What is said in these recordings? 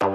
Hello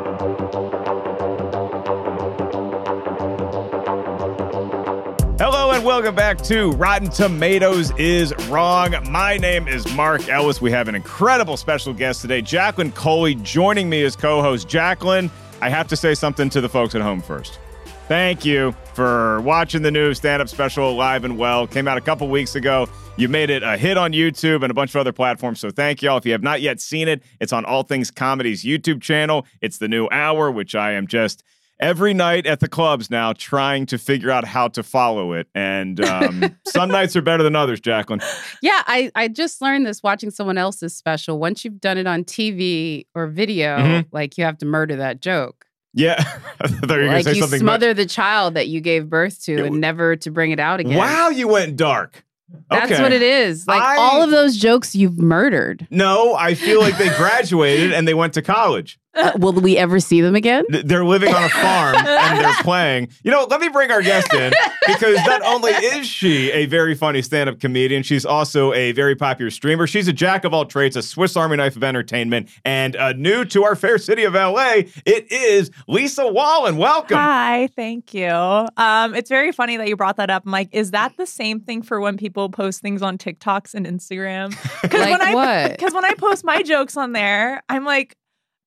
and welcome back to Rotten Tomatoes is Wrong. My name is Mark Ellis. We have an incredible special guest today, Jacqueline Coley, joining me as co host. Jacqueline, I have to say something to the folks at home first. Thank you for watching the new stand up special Alive and Well. Came out a couple weeks ago. You made it a hit on YouTube and a bunch of other platforms. So thank y'all. If you have not yet seen it, it's on All Things Comedy's YouTube channel. It's the new hour, which I am just every night at the clubs now trying to figure out how to follow it. And um, some nights are better than others, Jacqueline. Yeah, I, I just learned this watching someone else's special. Once you've done it on TV or video, Mhm. like you have to murder that joke. Yeah. I thought you were Like say you something. smother the child that you gave birth to and never to bring it out again. Wow, you went dark. That's Okay. what it is. Like I- all of those jokes you've murdered. No, I feel like they graduated and they went to college. Uh, will we ever see them again? They're living on a farm and they're playing. You know, let me bring our guest in because not only is she a very funny stand up comedian, she's also a very popular streamer. She's a jack of all trades, a Swiss Army knife of entertainment, and uh, new to our fair city of LA, it is Lisa Wallen. Welcome. Hi, thank you. Um, it's very funny that you brought that up. I'm like, is that the same thing for when people post things on TikToks and Instagram? Because Like when I because when I post my jokes on there, I'm like,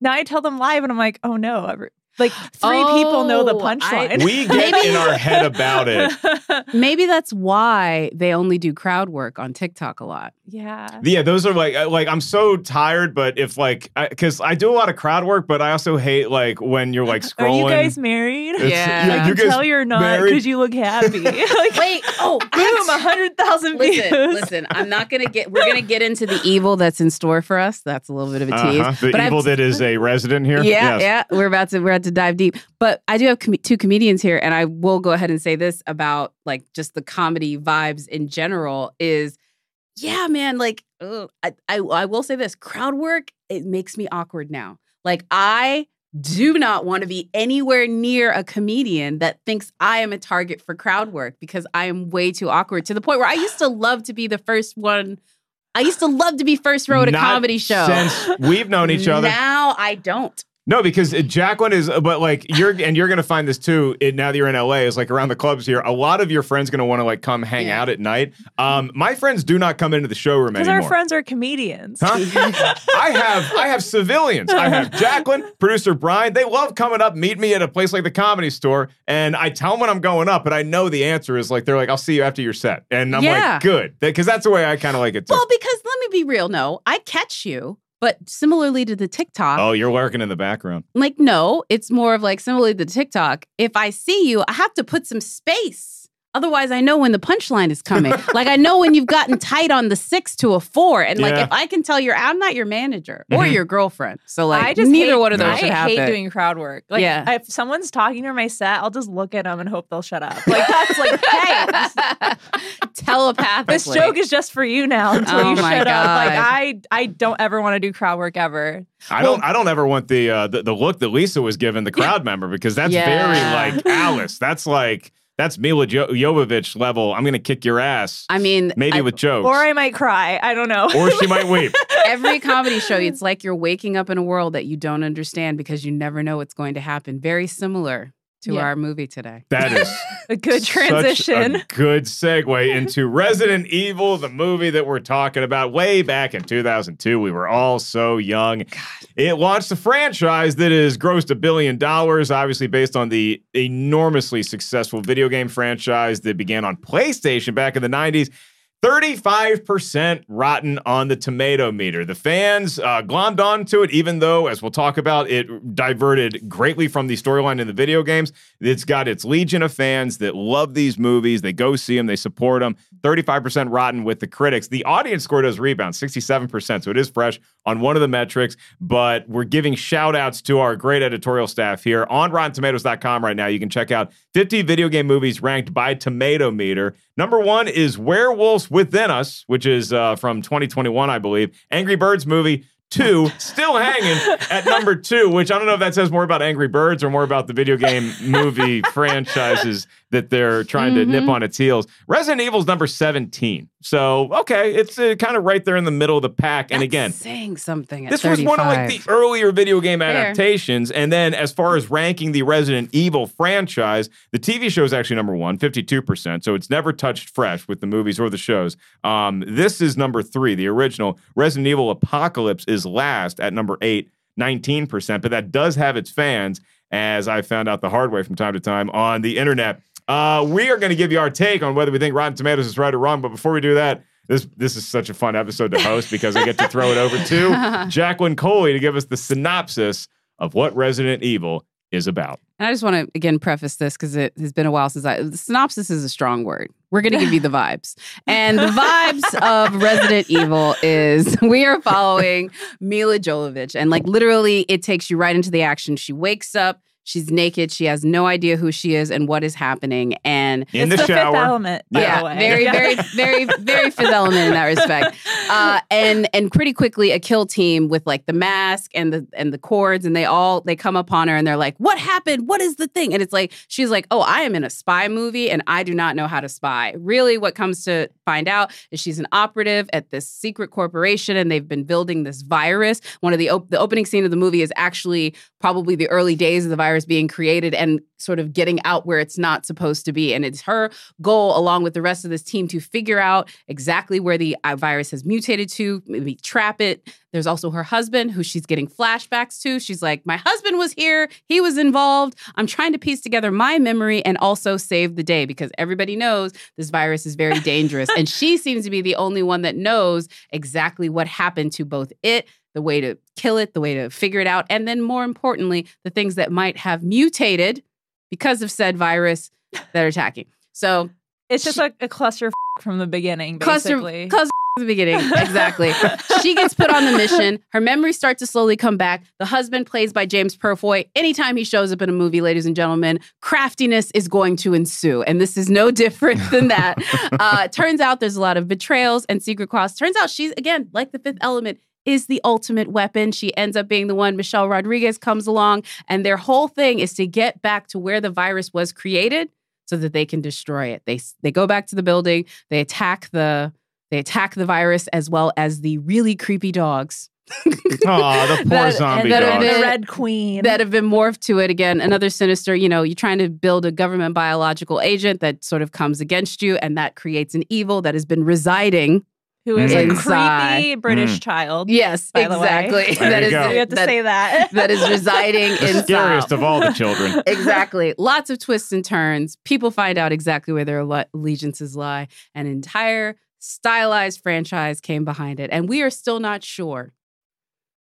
now I tell them live, and I'm like, oh no, like three people know the Oh, I- punchline. We get in our head about it. Maybe that's why they only do crowd work on TikTok a lot. yeah. Yeah, those are like like I'm so tired, but if like because I, do a lot of crowd work, but I also hate like when you're like scrolling. Are scrolling. you guys married? It's- Yeah. I you can guys tell you're not because you look happy. like, Wait, oh, boom, a hundred thousand views. Listen, listen. I'm not gonna get. We're gonna get into the evil that's in store for us. That's a little bit of a tease. Uh-huh. The But I've- evil that is a resident here. Yeah, Yes. yeah. We're about to we're about to dive deep. But I do have com- two comedians here, and I will go ahead and say this about like just the comedy vibes in general. Is yeah, man. Like ugh, I, I I will say this: crowd work it makes me awkward now. Like I do not want to be anywhere near a comedian that thinks I am a target for crowd work because I am way too awkward to the point where I used to love to be the first one. I used to love to be first row at a comedy show. Since we've known each other. Now I don't. No, because Jacqueline is, but like you're, and you're gonna find this too. It, now that you're in LA, is like around the clubs here. A lot of your friends gonna want to like come hang Yeah. out at night. Um, my friends do not come into the showroom anymore. Because our friends are comedians. Huh? I have I have civilians. I have Jacqueline, producer Brian. They love coming up, meet me at a place like the comedy store, and I tell them when I'm going up, but I know the answer is like they're like, I'll see you after your set. And I'm Yeah. like, good. Because that's the way I kind of like it too. Well, because let me be real. No, I catch you, but similarly to the TikTok, oh, you're working in the background. like, no, it's more of like similarly to the TikTok. If I see you, I have to put some space. Otherwise, I know when the punchline is coming. like, I know when you've gotten tight on the six to a four. And like, Yeah. if I can tell you're, I'm not your manager or Mhm. your girlfriend. So, like, I just neither hate, one of those I should happen. I hate doing crowd work. Like, Yeah. if someone's talking to my set, I'll just look at them and hope they'll shut up. Like that's like, hey, this, Telepathically. this joke is just for you now until Oh you my shut up. Like I, I don't ever want to do crowd work ever. I don't. I don't ever want the, uh, the the look that Lisa was given the crowd member because that's Yeah. very like Alice. That's like that's Milla jo- Jovovich level. I'm gonna kick your ass. I mean, Maybe I- with jokes, Or I might cry. I don't know. or she might weep. every comedy show, it's like you're waking up in a world that you don't understand because you never know what's going to happen. Very similar to Yeah. our movie today. That is A good such transition. a good segue into Resident Evil, the movie that we're talking about. Way back in 2002, we were all so young. It launched a franchise that has grossed a billion dollars, obviously based on the enormously successful video game franchise that began on PlayStation back in the 90s. 35% rotten on the tomato meter. The fans uh, glommed onto it, even though, as we'll talk about, it diverted greatly from the storyline in the video games. It's got its legion of fans that love these movies. They go see them, they support them. 35% rotten with the critics. The audience score does rebound, 67%. So it is fresh on one of the metrics, but we're giving shout outs to our great editorial staff here on RottenTomatoes.com right now. You can check out 50 video game movies ranked by Tomato Meter. Number one is Werewolves Within Us, which is uh, from 2021, I believe. Angry Birds movie. Two, still hanging at number two, which I don't know if that says more about Angry Birds or more about the video game movie franchises that they're trying to nip on its heels. Resident Evil's number 17. So, okay, it's uh, kind of right there in the middle of the pack. And That's again, saying something. At this was one of like the earlier video game Fair. adaptations. And then as far as ranking the Resident Evil franchise, the TV show is actually number one, 52%. So it's never touched fresh with the movies or the shows. Um, this is number three, the original. Resident Evil Apocalypse is last at number eight, 19%. But that does have its fans, as I found out the hard way from time to time on the internet. Uh, we are going to give you our take on whether we think Rotten Tomatoes is right or wrong. But before we do that, this this is such a fun episode to host because I get to throw it over to Jacqueline Coley to give us the synopsis of what Resident Evil is about. And I just want to again preface this because it has been a while since I. The synopsis is a strong word. We're going to give you the vibes, and the vibes of Resident Evil is we are following Milla Jovovich, and like literally, it takes you right into the action. She wakes up. She's naked. She has no idea who she is and what is happening. And In it's the, the, shower. fifth element, by yeah, the way. very, very, very, very fifth element in that respect. Uh, and and pretty quickly, a kill team with like the mask and the and the cords, and they all they come upon her and they're like, "What happened? What is the thing?" And it's like she's like, "Oh, I am in a spy movie, and I do not know how to spy." Really, what comes to find out is she's an operative at this secret corporation, and they've been building this virus. One of the op- the opening scene of the movie is actually probably the early days of the virus being created and sort of getting out where it's not supposed to be. And it's her goal, along with the rest of this team, to figure out exactly where the uh, virus has mutated to, maybe trap it. There's also her husband, who she's getting flashbacks to. She's like, My husband was here, he was involved. I'm trying to piece together my memory and also save the day because everybody knows this virus is very dangerous. and she seems to be the only one that knows exactly what happened to both it the way to kill it, the way to figure it out, and then more importantly, the things that might have mutated because of said virus that are attacking. So, It's just like a cluster from the beginning, cluster, basically. cluster at the beginning, exactly. she gets put on the mission. Her memories start to slowly come back. The husband, plays by James Purefoy, anytime he shows up in a movie, ladies and gentlemen, craftiness is going to ensue, and this is no different than that. uh, turns out there's a lot of betrayals and secret costs. Turns out she's again like the Fifth Element is the ultimate weapon. She ends up being the one. Michelle Rodriguez comes along, and their whole thing is to get back to where the virus was created so that they can destroy it. They they go back to the building, they attack the they attack the virus as well as the really creepy dogs Oh, the poor That- zombie that then are dog. the Red Queen. that have been morphed to it again. Another sinister, you know, you're trying to build a government biological agent that sort of comes against you, and that creates an evil that has been residing. Who is a creepy British Mm. child. Yes, By the way. exactly. There That you. We have to that- say that. that is residing in The inside. scariest of all the children. exactly. Lots of twists and turns. People find out exactly where their allegiances lie. An entire stylized franchise came behind it. And we are still not sure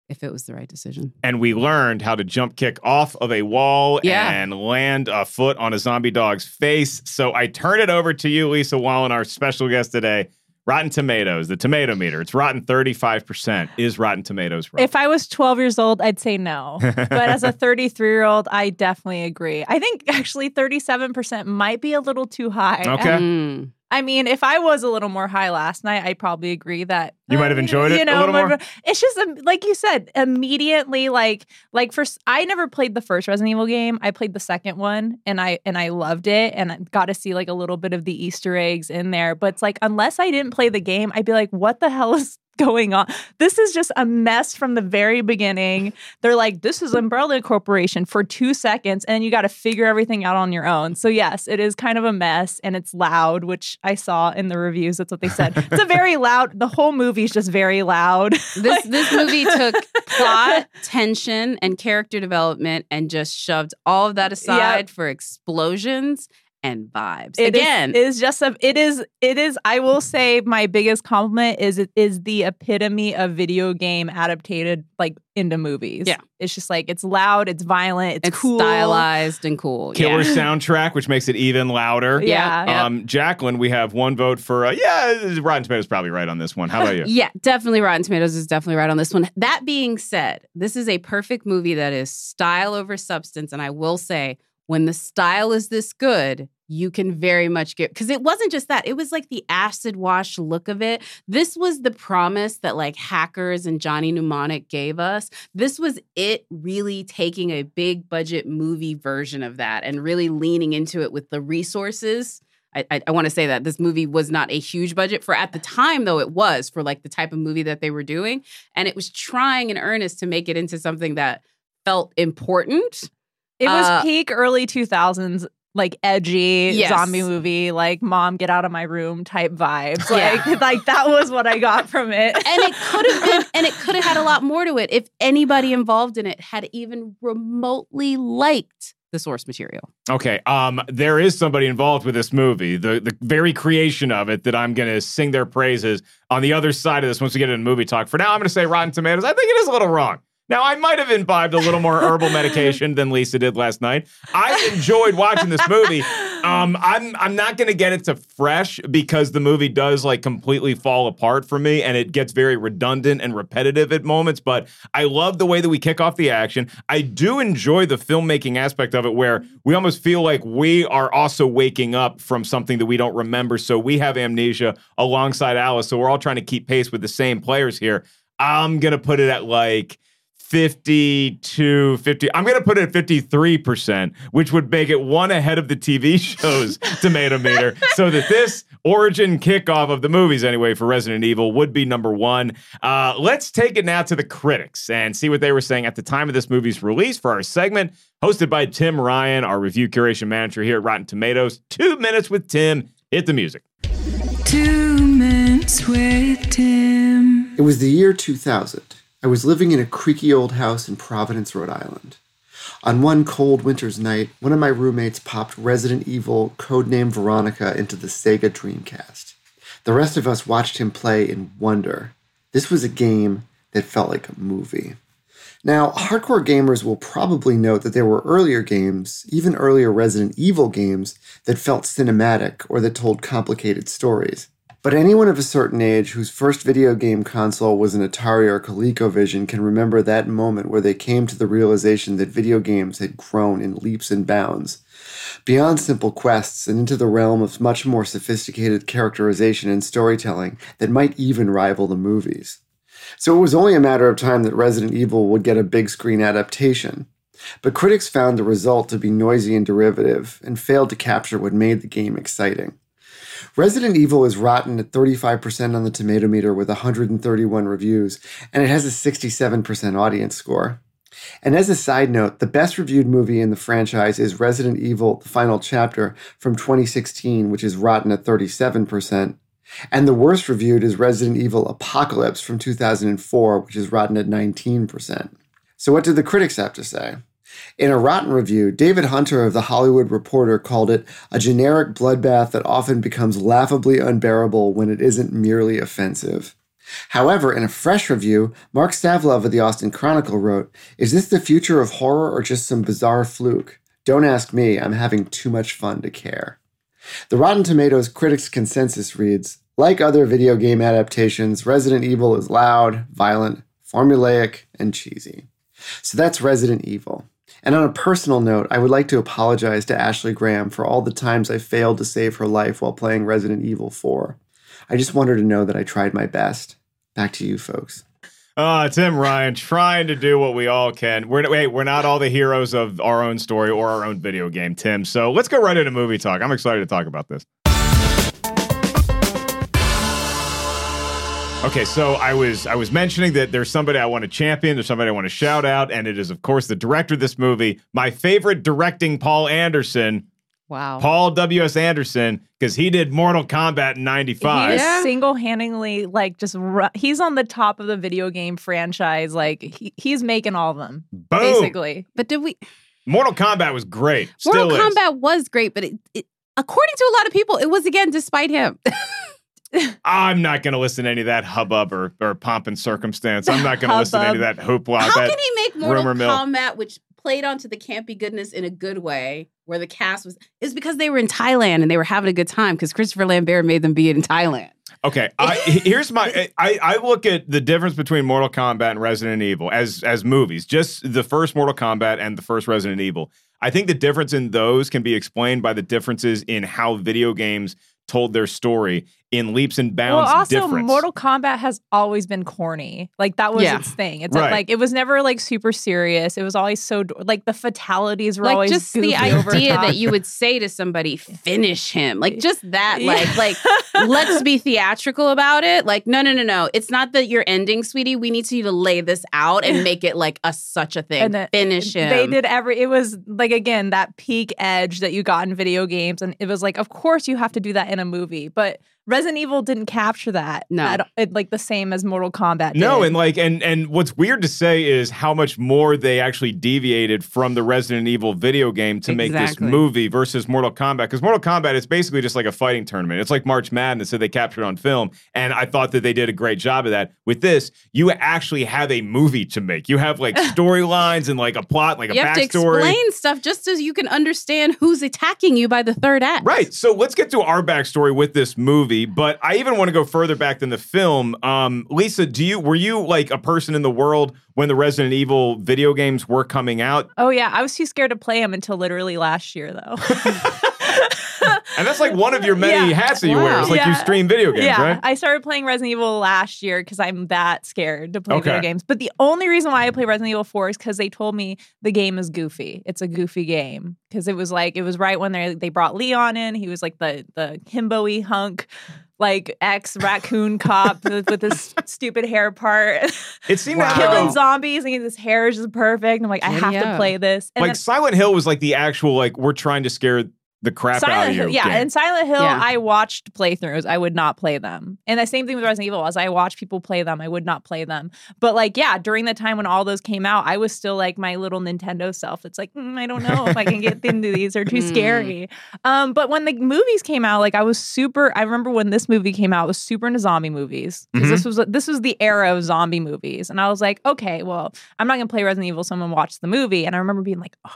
if it was the right decision. and we learned how to jump kick off of a wall Yeah. and land a foot on a zombie dog's face. So I turn it over to you, Lisa Wallen, our special guest today. Rotten Tomatoes, the tomato meter. It's rotten 35%. Is Rotten Tomatoes wrong? If I was 12 years old, I'd say no. but as a 33 year old, I definitely agree. I think actually 37% might be a little too high. Okay. Mm. I mean, if I was a little more high last night, I'd probably agree that You might have enjoyed it you know, a little more. It's just um, like you said, immediately like like first. I never played the first Resident Evil game. I played the second one, and I and I loved it, and I got to see like a little bit of the Easter eggs in there. But it's like unless I didn't play the game, I'd be like, what the hell is going on? This is just a mess from the very beginning. They're like, this is Umbrella Corporation for two seconds, and you got to figure everything out on your own. So yes, it is kind of a mess, and it's loud, which I saw in the reviews. That's what they said. It's a very loud. The whole movie is just very loud. This this movie took plot, tension, and character development and just shoved all of that aside for explosions and vibes. It is- Again, it is just a it is it is I will say my biggest compliment is it is the epitome of video game adapted like into movies. Yeah. It's just like it's loud, it's violent, it's, it's cool. stylized and cool. Killer yeah. soundtrack, which makes it even louder. Yeah. Yeah. Um, Jacqueline, we have one vote for uh, yeah. Rotten Tomatoes probably right on this one. How about you? Yeah, definitely Rotten Tomatoes is definitely right on this one. That being said, this is a perfect movie that is style over substance. And I will say, when the style is this good, you can very much get because it wasn't just that, it was like the acid wash look of it. This was the promise that like hackers and Johnny Mnemonic gave us. This was it really taking a big budget movie version of that and really leaning into it with the resources. I, I, I want to say that this movie was not a huge budget for at the time, though it was for like the type of movie that they were doing, and it was trying in earnest to make it into something that felt important. It was Uh, peak early 2000s like edgy Yes. zombie movie like mom get out of my room type vibes. Yeah. Like like that was what I got from it. and it could have been and it could have had a lot more to it if anybody involved in it had even remotely liked the source material Okay. Um, there is somebody involved with this movie, the the very creation of it, that I'm gonna sing their praises on the other side of this once we get into movie talk. For now, I'm gonna say Rotten Tomatoes. I think it is a little wrong. Now, I might have imbibed a little more herbal medication than Lisa did last night. I enjoyed watching this movie. Um, I'm I'm not gonna get it to fresh because the movie does like completely fall apart for me and it gets very redundant and repetitive at moments. But I love the way that we kick off the action. I do enjoy the filmmaking aspect of it where we almost feel like we are also waking up from something that we don't remember. So we have amnesia alongside Alice. So we're all trying to keep pace with the same players here. I'm gonna put it at like 52 50 i'm going to put it at 53% which would make it one ahead of the tv show's tomato meter. So that this origin kickoff of the movies anyway for resident evil would be number one. Uh, let's take it now to the critics and see what they were saying at the time of this movie's release for our segment hosted by tim ryan our review curation manager here at rotten tomatoes. Two minutes with tim. Hit the music. Two minutes with Tim. It was the year 2000. I was living in a creaky old house in Providence, Rhode Island. On one cold winter's night, one of my roommates popped Resident Evil, codename Veronica, into the Sega Dreamcast. The rest of us watched him play in wonder. This was a game that felt like a movie. Now, hardcore gamers will probably note that there were earlier games, even earlier Resident Evil games, that felt cinematic or that told complicated stories. But anyone of a certain age whose first video game console was an Atari or ColecoVision can remember that moment where they came to the realization that video games had grown in leaps and bounds. Beyond simple quests and into the realm of much more sophisticated characterization and storytelling that might even rival the movies. So it was only a matter of time that Resident Evil would get a big screen adaptation. But critics found the result to be noisy and derivative and failed to capture what made the game exciting. Resident Evil is rotten at 35% on the tomato meter with 131 reviews, and it has a 67% audience score. And as a side note, the best reviewed movie in the franchise is Resident Evil The Final Chapter from 2016, which is rotten at 37%. And the worst reviewed is Resident Evil Apocalypse from 2004, which is rotten at 19%. So, what did the critics have to say? In a rotten review, David Hunter of The Hollywood Reporter called it a generic bloodbath that often becomes laughably unbearable when it isn't merely offensive. However, in a fresh review, Marc Savlov of the Austin Chronicle wrote, Is this the future of horror or just some bizarre fluke? Don't ask me, I'm having too much fun to care. The Rotten Tomatoes critics' consensus reads Like other video game adaptations, Resident Evil is loud, violent, formulaic, and cheesy. So that's Resident Evil. And on a personal note, I would like to apologize to Ashley Graham for all the times I failed to save her life while playing Resident Evil 4. I just want her to know that I tried my best. Back to you, folks. Uh, Tim Ryan trying to do what we all can. We're wait, we're not all the heroes of our own story or our own video game, Tim. So let's go right into movie talk. I'm excited to talk about this. Okay, so I was I was mentioning that there's somebody I want to champion, there's somebody I want to shout out, and it is of course the director of this movie, my favorite directing Paul Anderson, Wow. Paul W. S. Anderson, because he did Mortal Kombat in '95. He Yeah. single-handedly like just ru- he's on the top of the video game franchise. Like he, he's making all of them Boom! basically. But did we? Mortal Kombat was great. Still Mortal is. Kombat was great, but it, it, according to a lot of people, it was again despite him. I'm not going to listen to any of that hubbub or, or pomp and circumstance. I'm not going to listen to any of that hoopla. How that, can he make Mortal rumor mill. Kombat, which played onto the campy goodness in a good way, where the cast was is because they were in Thailand and they were having a good time because Christopher Lambert made them be in Thailand. Okay, I, here's my. I, I look at the difference between Mortal Kombat and Resident Evil as as movies. Just the first Mortal Kombat and the first Resident Evil. I think the difference in those can be explained by the differences in how video games told their story in leaps and bounds. Well, bounds. also difference. Mortal Kombat has always been corny. Like that was Yeah. its thing. It's Right. like it was never like super serious. It was always so like the fatalities were like always just the goofy over idea top. that you would say to somebody, "Finish him," like just that, like like let's be theatrical about it. Like no, no, no, no. It's not that you're ending, sweetie. We need you to lay this out and make it like a such a thing. And then Finish him. They did every. It was like again that peak edge that you got in video games, and it was like, of course you have to do that in a movie, but Resident Evil didn't capture that. No. at, it, like the same as Mortal Kombat. No, did. and like and and what's weird to say is how much more they actually deviated from the Resident Evil video game to make this movie versus Mortal Kombat. Because Mortal Kombat is basically just like a fighting tournament. It's like March Madness that they captured on film, and I thought that they did a great job of that. With this, you actually have a movie to make. You have like storylines and like a plot, like a you have to backstory. explain stuff just as you can understand who's attacking you by the third act. Right. So let's get to our backstory with this movie. But I even want to go further back than the film. Um, Lisa, do you were you like a person in the world when the Resident Evil video games were coming out? Oh yeah, I was too scared to play them until literally last year though. And that's like one of your many Yeah. hats that you wear. It's like you stream video games, yeah, right? I started playing Resident Evil last year because I'm that scared to play Okay. video games. But the only reason why I play Resident Evil 4 is because they told me the game is goofy. It's a goofy game because it was like it was right when they they brought Leon in. He was like the the himbo-y hunk. Like ex raccoon cop with, with this stupid hair part, It seemed to Wow. have killing a- zombies, and his hair is just perfect. I'm like, I Giddy have to play this. And like then- Silent Hill was like the actual like we're trying to scare the crap out Silent of you. Hill, yeah, game. and Silent Hill, Yeah. I watched playthroughs. I would not play them. And the same thing with Resident Evil, was I watched people play them, I would not play them. But like, yeah, during the time when all those came out, I was still like my little Nintendo self. It's like "Mm, I don't know if I can get into these; they're too Mm. scary. Um, but when the movies came out, like I was super. I remember when this movie came out, I was super into zombie movies because this was this was the era of zombie movies, and I was like, okay, well, I'm not gonna play Resident Evil. Someone watch the movie, and I remember being like, oh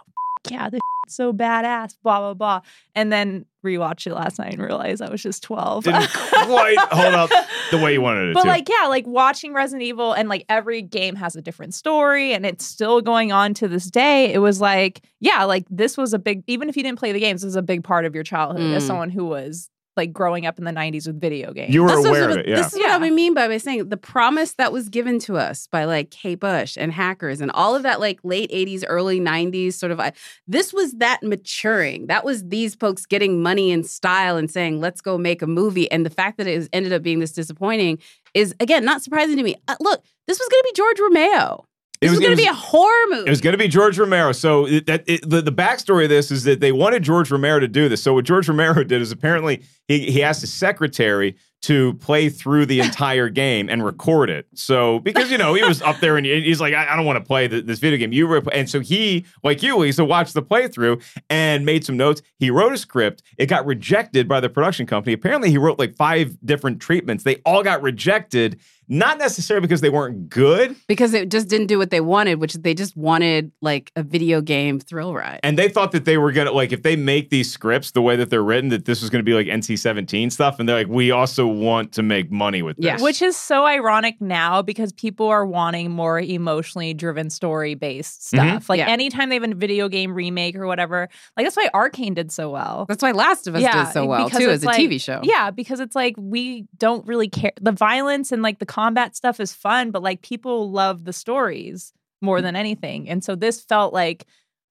yeah, this so badass, blah blah blah, and then rewatched it last night and realized I was just twelve. Didn't quite hold up the way you wanted it But to. like, yeah, like watching Resident Evil and like every game has a different story and it's still going on to this day. It was like, yeah, like this was a big, even if you didn't play the games, this was a big part of your childhood as Mm. someone who was like growing up in the 90s with video games. you were This is aware what- of it, yeah. This is Yeah. what I mean by by saying the promise that was given to us by like Kate Bush and hackers and all of that like late 80s, early 90s sort of. This was that maturing. That was these folks getting money and style and saying, let's go make a movie. And the fact that it was, ended up being this disappointing is, again, not surprising to me. Uh, look, this was going to be George Romero. This was, it going to be a horror movie. It was going to be George Romero. So it, that it, the, the backstory of this is that they wanted George Romero to do this. So what George Romero did is apparently he, he asked his secretary to play through the entire game and record it. So because you know he was up there and he's like, I, I don't want to play th- this video game. You and so he, like you, Lisa, watched the playthrough and made some notes. He wrote a script. It got rejected by the production company. Apparently, he wrote like five different treatments. They all got rejected. Not necessarily because they weren't good, because it just didn't do what they wanted, which they just wanted like a video game thrill ride. And they thought that they were gonna like if they make these scripts the way that they're written, that this was gonna be like NC-17 stuff. And they're like, we also want to make money with this. Yeah. Which is so ironic now because people are wanting more emotionally driven story based Mhm. stuff. Like Yeah. anytime they have a video game remake or whatever, like that's why Arcane did so well. That's why Last of Us Yeah, did so well because too it's as a like- TV show. Yeah, because it's like we don't really care. The violence and like the combat stuff is fun, but like people love the stories more mm. than anything. And so this felt like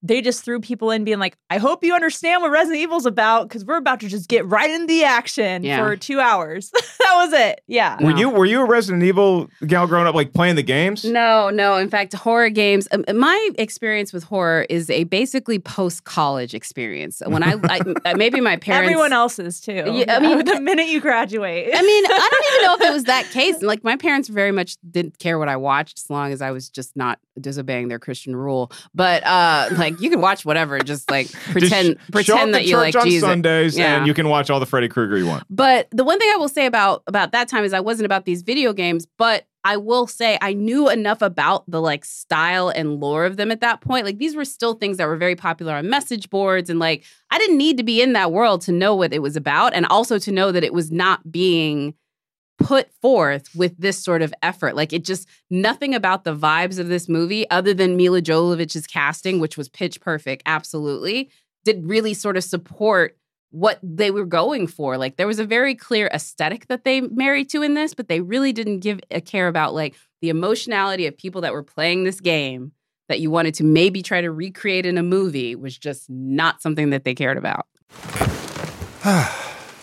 they just threw people in being like, I hope you understand what Resident Evil's about because we're about to just get right into the action Yeah. for two hours. that was it. Yeah. Were No. you were you a Resident Evil gal growing up, like playing the games? No, no. In fact, horror games. Um, my experience with horror is a basically post college experience. When I, I uh, maybe my parents, Everyone else's too. Yeah, I mean, the minute you graduate. I mean, I don't even know if it was that case. Like my parents very much didn't care what I watched as long as I was just not disobeying their Christian rule. But uh like you can watch whatever, just like pretend show pretend that you like on Jesus. Sundays, Yeah. and you can watch all the Freddy Krueger you want. But the one thing I will say about about that time is I wasn't about these video games, but I will say I knew enough about the like style and lore of them at that point. Like these were still things that were very popular on message boards and like I didn't need to be in that world to know what it was about and also to know that it was not being put forth with this sort of effort. Like it just nothing about the vibes of this movie other than Milla Jovovich's casting which was pitch perfect absolutely did really sort of support what they were going for. Like there was a very clear aesthetic that they married to in this, but they really didn't give a care about like the emotionality of people that were playing this game that you wanted to maybe try to recreate in a movie was just not something that they cared about.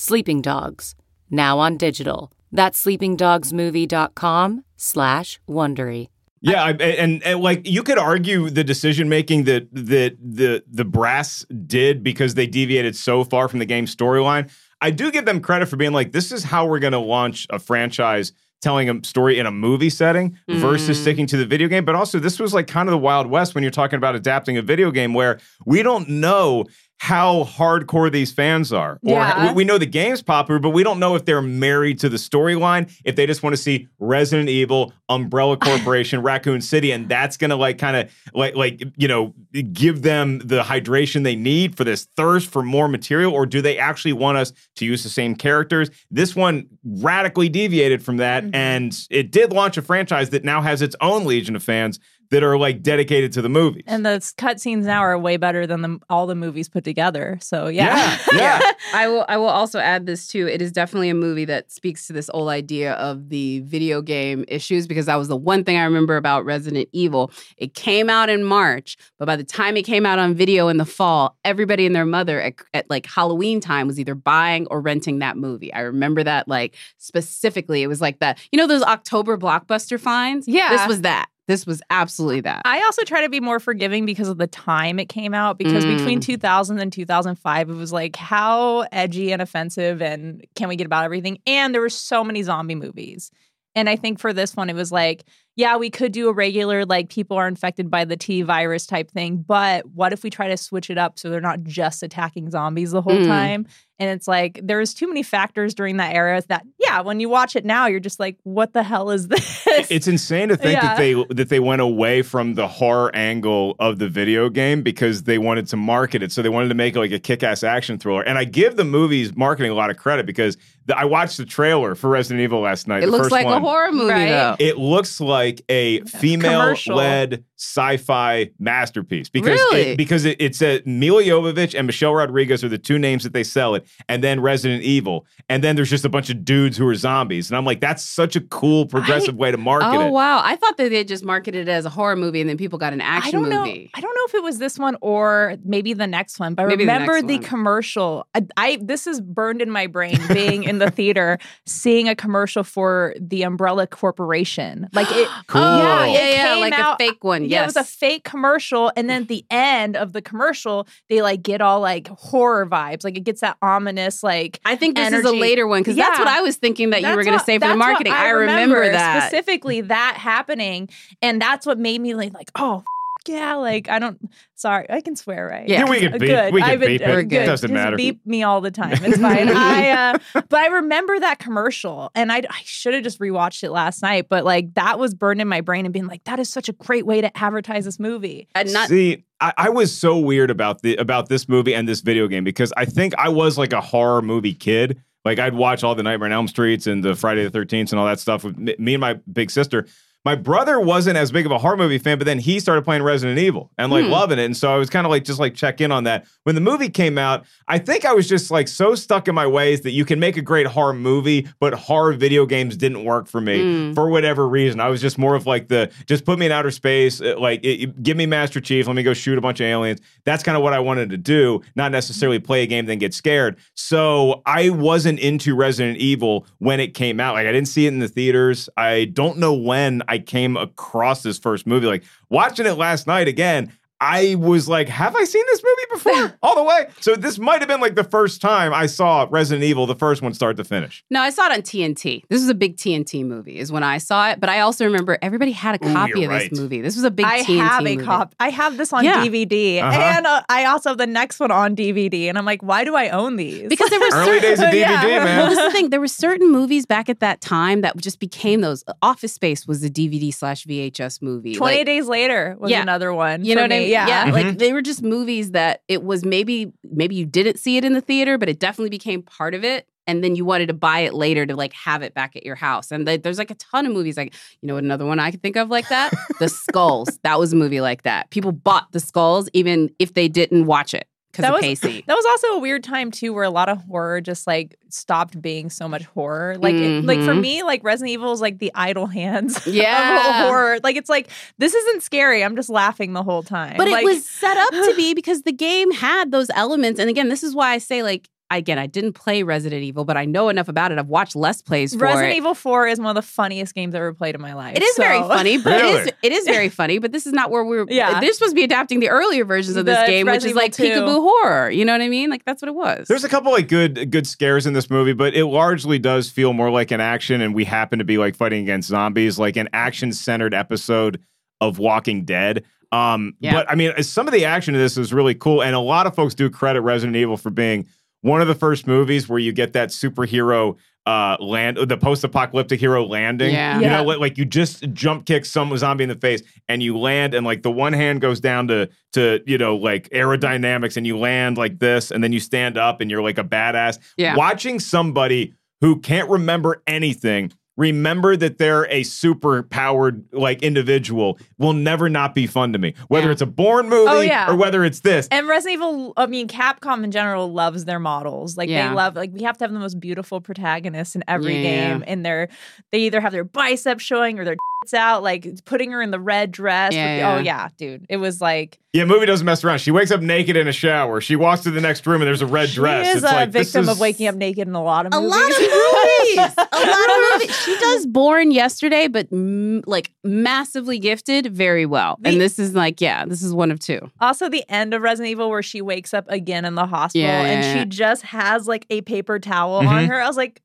Sleeping Dogs, now on digital. That's sleepingdogsmovie.com slash Wondery. Yeah, I, and, and like you could argue the decision making that that the the brass did because they deviated so far from the game storyline. I do give them credit for being like, this is how we're going to launch a franchise telling a story in a movie setting versus Mm. sticking to the video game. But also, this was like kind of the Wild West when you're talking about adapting a video game where we don't know how hardcore these fans are. Or Yeah. we, we know the game's popular, but we don't know if they're married to the storyline, if they just want to see Resident Evil, Umbrella Corporation, Raccoon City, and that's gonna like kind of like like you know give them the hydration they need for this thirst for more material, or do they actually want us to use the same characters? This one radically deviated from that, mm-hmm. and it did launch a franchise that now has its own legion of fans that are like dedicated to the movies. and the cutscenes now are way better than the, all the movies put together. So yeah. yeah. yeah. I will I will also add this too. It is definitely a movie that speaks to this old idea of the video game issues because that was the one thing I remember about Resident Evil. It came out in March, but by the time it came out on video in the fall, everybody and their mother at, at like Halloween time was either buying or renting that movie. I remember that like specifically. It was like that. You know those October blockbuster finds? Yeah. This was that. This was absolutely that. I also try to be more forgiving because of the time it came out. Because Mm. between 2000 and 2005, it was like how edgy and offensive and can we get about everything? And there were so many zombie movies. And I think for this one, it was like, yeah, we could do a regular, like people are infected by the T virus type thing. But what if we try to switch it up so they're not just attacking zombies the whole Mm. time? And it's like, there's too many factors during that era that, yeah, when you watch it now, you're just like, what the hell is this? It's insane to think that they that they went away from the horror angle of the video game because they wanted to market it. So they wanted to make it like a kick-ass action thriller. And I give the movie's marketing a lot of credit because the, I watched the trailer for Resident Evil last night. It the looks first like a one. horror movie Right. though. It looks like a female-led sci-fi masterpiece because Really? it, because it, it's a Milla Jovovich and Michelle Rodriguez are the two names that they sell it, and then Resident Evil, and then there's just a bunch of dudes who are zombies, and I'm like, that's such a cool progressive way to market oh it. Oh wow! I thought that they just marketed it as a horror movie, and then people got an action I don't know. movie. I don't know if it was this one or maybe the next one, but I Maybe remember next the, commercial. I, I this is burned in my brain being in the theater, seeing a commercial for the Umbrella Corporation. Like it, Cool. Oh, it yeah, yeah, like out- a fake one. Yeah, Yes, it was a fake commercial, and then at the end of the commercial, they like get all like horror vibes. Like it gets that ominous like. I think this is a later one because that's what I was thinking that you were going to what- say for the that's marketing. I, remember, that. specifically that happening, and that's what made me like, like oh. F- Yeah, like I don't. Sorry, I can swear, right? Yeah. Yeah, we can Uh, beep- Good. we can I've been- beep it. uh, It doesn't Just matter. Beep me all the time. It's fine. I, uh, but I remember that commercial, and I, I should have just rewatched it last night. But like that was burned in my brain, and being like, that is such a great way to advertise this movie. And not See, I, I was so weird about the about this movie and this video game because I think I was like a horror movie kid. Like I'd watch all the Nightmare on Elm Streets and the Friday the Thirteenth and all that stuff with me me and my big sister. My brother wasn't as big of a horror movie fan, but then he started playing Resident Evil and like Hmm. loving it. And so I was kind of like just like check in on that. When the movie came out, I think I was just like so stuck in my ways that you can make a great horror movie, but horror video games didn't work for me Mm. for whatever reason. I was just more of like the just put me in outer space, uh, like it, it- give me Master Chief, let me go shoot a bunch of aliens. That's kind of what I wanted to do, not necessarily play a game then get scared. So I wasn't into Resident Evil when it came out. Like I didn't see it in the theaters. I don't know when I came across this first movie. Like watching it last night again. I was like, have I seen this movie before? All the way. So this might have been like the first time I saw Resident Evil, the first one, start to finish. No, I saw it on TNT. This was a big TNT movie, is when I saw it. But I also remember everybody had a copy you're of this movie. This was a big I TNT have a movie. cop. I have this on Yeah. DVD, Uh-huh. and uh, I also have the next one on DVD. And I'm like, why do I own these? Because there were Early certain, days of DVD, Yeah. man. Well, this is the thing. There were certain movies back at that time that just became those. Office Space was a DVD slash VHS movie. 20 Like, days later was Yeah. another one. You know for what I mean? Yeah. Mhm. Like they were just movies that it was maybe maybe you didn't see it in the theater, but it definitely became part of it. And then you wanted to buy it later to like have it back at your house. And th- there's like a ton of movies like you know what another one I could think of like that? the Skulls. That was a movie like that. People bought the Skulls even if they didn't watch it because That of was- Pacey. That was also a weird time too, where a lot of horror just like stopped being so much horror. Like, it- like for Mhm. me, like Resident Evil is like the idle hands Yeah. of horror. Like it's like this isn't scary. I'm just laughing the whole time. But Like, it was set up to be because the game had those elements. And again, this is why I say like again, I didn't play Resident Evil, but I know enough about it. I've watched Let's Plays for Resident it. Evil 4 is one of the funniest games I've ever played in my life. It is very funny, but Really? is it is very funny. But this is not where we're. Yeah. they're supposed to be adapting the earlier versions of this The game, which is Resident like 2. peekaboo horror. You know what I mean? Like that's what it was. There's a couple like good good scares in this movie, but it largely does feel more like an action, and we happen to be like fighting against zombies, like an action centered episode of Walking Dead. Um, Yeah. but I mean, some of the action of this is really cool, and a lot of folks do credit Resident Evil for being one of the first movies where you get that superhero uh land the post-apocalyptic hero landing Yeah. you know like, like you just jump kick some zombie in the face and you land and like the one hand goes down to to you know like aerodynamics and you land like this and then you stand up and you're like a badass Yeah. watching somebody who can't remember anything remember that they're a super powered like individual will never not be fun to me whether Yeah. it's a Bourne movie Oh, yeah. or whether it's this And Resident Evil, I mean, Capcom in general loves their models. Like Yeah. they love, like we have to have the most beautiful protagonists in every Yeah, yeah. game. And they're they either have their biceps showing or their tits out, like putting her in the red dress. Yeah, with- yeah. Oh yeah, dude, it was like yeah movie doesn't mess around she wakes up naked in a shower she walks to the next room and there's a red dress she is it's a like this victim is- of waking up naked in a lot of a lot of movies. a lot of movies. She does Born yesterday, but mm, like massively gifted very well. The- and this is like, yeah, this is one of two. Also, the end of Resident Evil where she wakes up again in the hospital Yeah, and yeah, she just has like a paper towel Mhm. on her. I was like,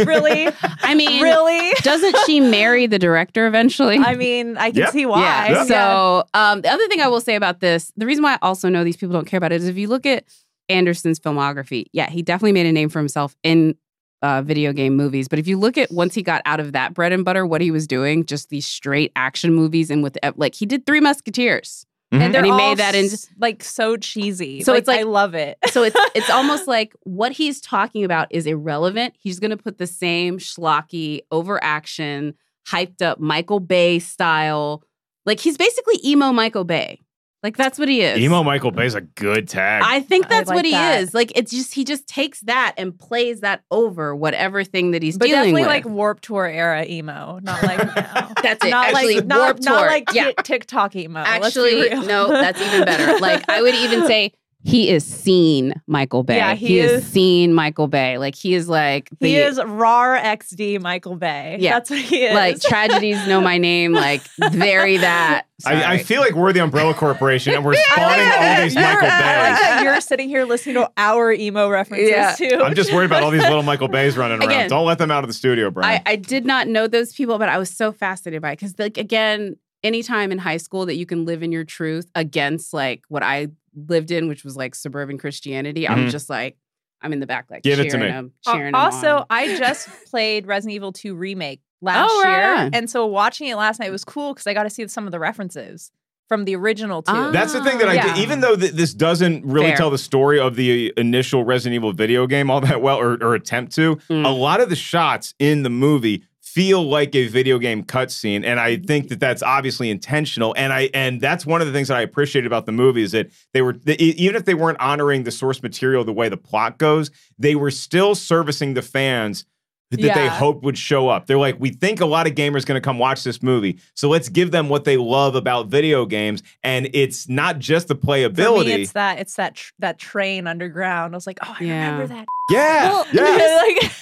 really? I mean, really? doesn't she marry the director eventually? I mean, I can Yep. see why. Yeah. Yeah. So um, the other thing I will say about this, the reason why I also know these people don't care about it is if you look at Anderson's filmography, yeah, he definitely made a name for himself in uh, video game movies. But if you look at once he got out of that bread and butter, what he was doing, just these straight action movies, and with like he did Three Musketeers. Mhm. And they're And he all made that into- s- like so cheesy. So Like, it's like- I love it. so it's it's almost like what he's talking about is irrelevant. He's going to put the same schlocky, overaction, hyped up Michael Bay style. Like he's basically emo Michael Bay. Like that's what he is. Emo Michael Bay's a good tag. I think I that's like what he that. is. Like it's just he just takes that and plays that over whatever thing that he's but dealing definitely with. like Warp Tour era emo, not like now. That's it. Not Actually, like not, Warped not Tour. like Yeah. TikTok emo. Actually, no, that's even better. Like I would even say he is scene Michael Bay. Yeah, he is is- scene Michael Bay. Like he is like the he is RAR XD Michael Bay. Yeah. that's what he is. like tragedies know my name. Like very that. I, I feel like we're the Umbrella Corporation and we're I spawning all these Michael I like Bays. you're sitting here listening to our emo references Yeah. too. I'm just worried about all these little Michael Bays running around. Again, Don't let them out of the studio, I, Brian. I did not know those people, but I was so fascinated by it because, like, again, anytime in high school that you can live in your truth against like what I lived in, which was like suburban Christianity, I Mhm. was just like, I'm in the back, like Give it to me. them, Al- cheering them also, on. I just played Resident Evil 2 remake last Oh, year, on. and so watching it last night was cool because I got to see some of the references from the original two. Ah. That's the thing that I Yeah. did. Even though th- this doesn't really Fair. tell the story of the initial Resident Evil video game all that well, or, or attempt to, Mm. a lot of the shots in the movie feel like a video game cutscene, and I think mm-hmm. that that's obviously intentional. And I and that's one of the things that I appreciated about the movie is that they were e- even if they weren't honoring the source material the way the plot goes, they were still servicing the fans. That they Yeah. hoped would show up. They're like, we think a lot of gamers going to come watch this movie. So let's give them what they love about video games. And it's not just the For playability. me, it's that it's that tr- that train underground. I was like, oh, I Yeah. remember that. Yeah. Well, yeah. like,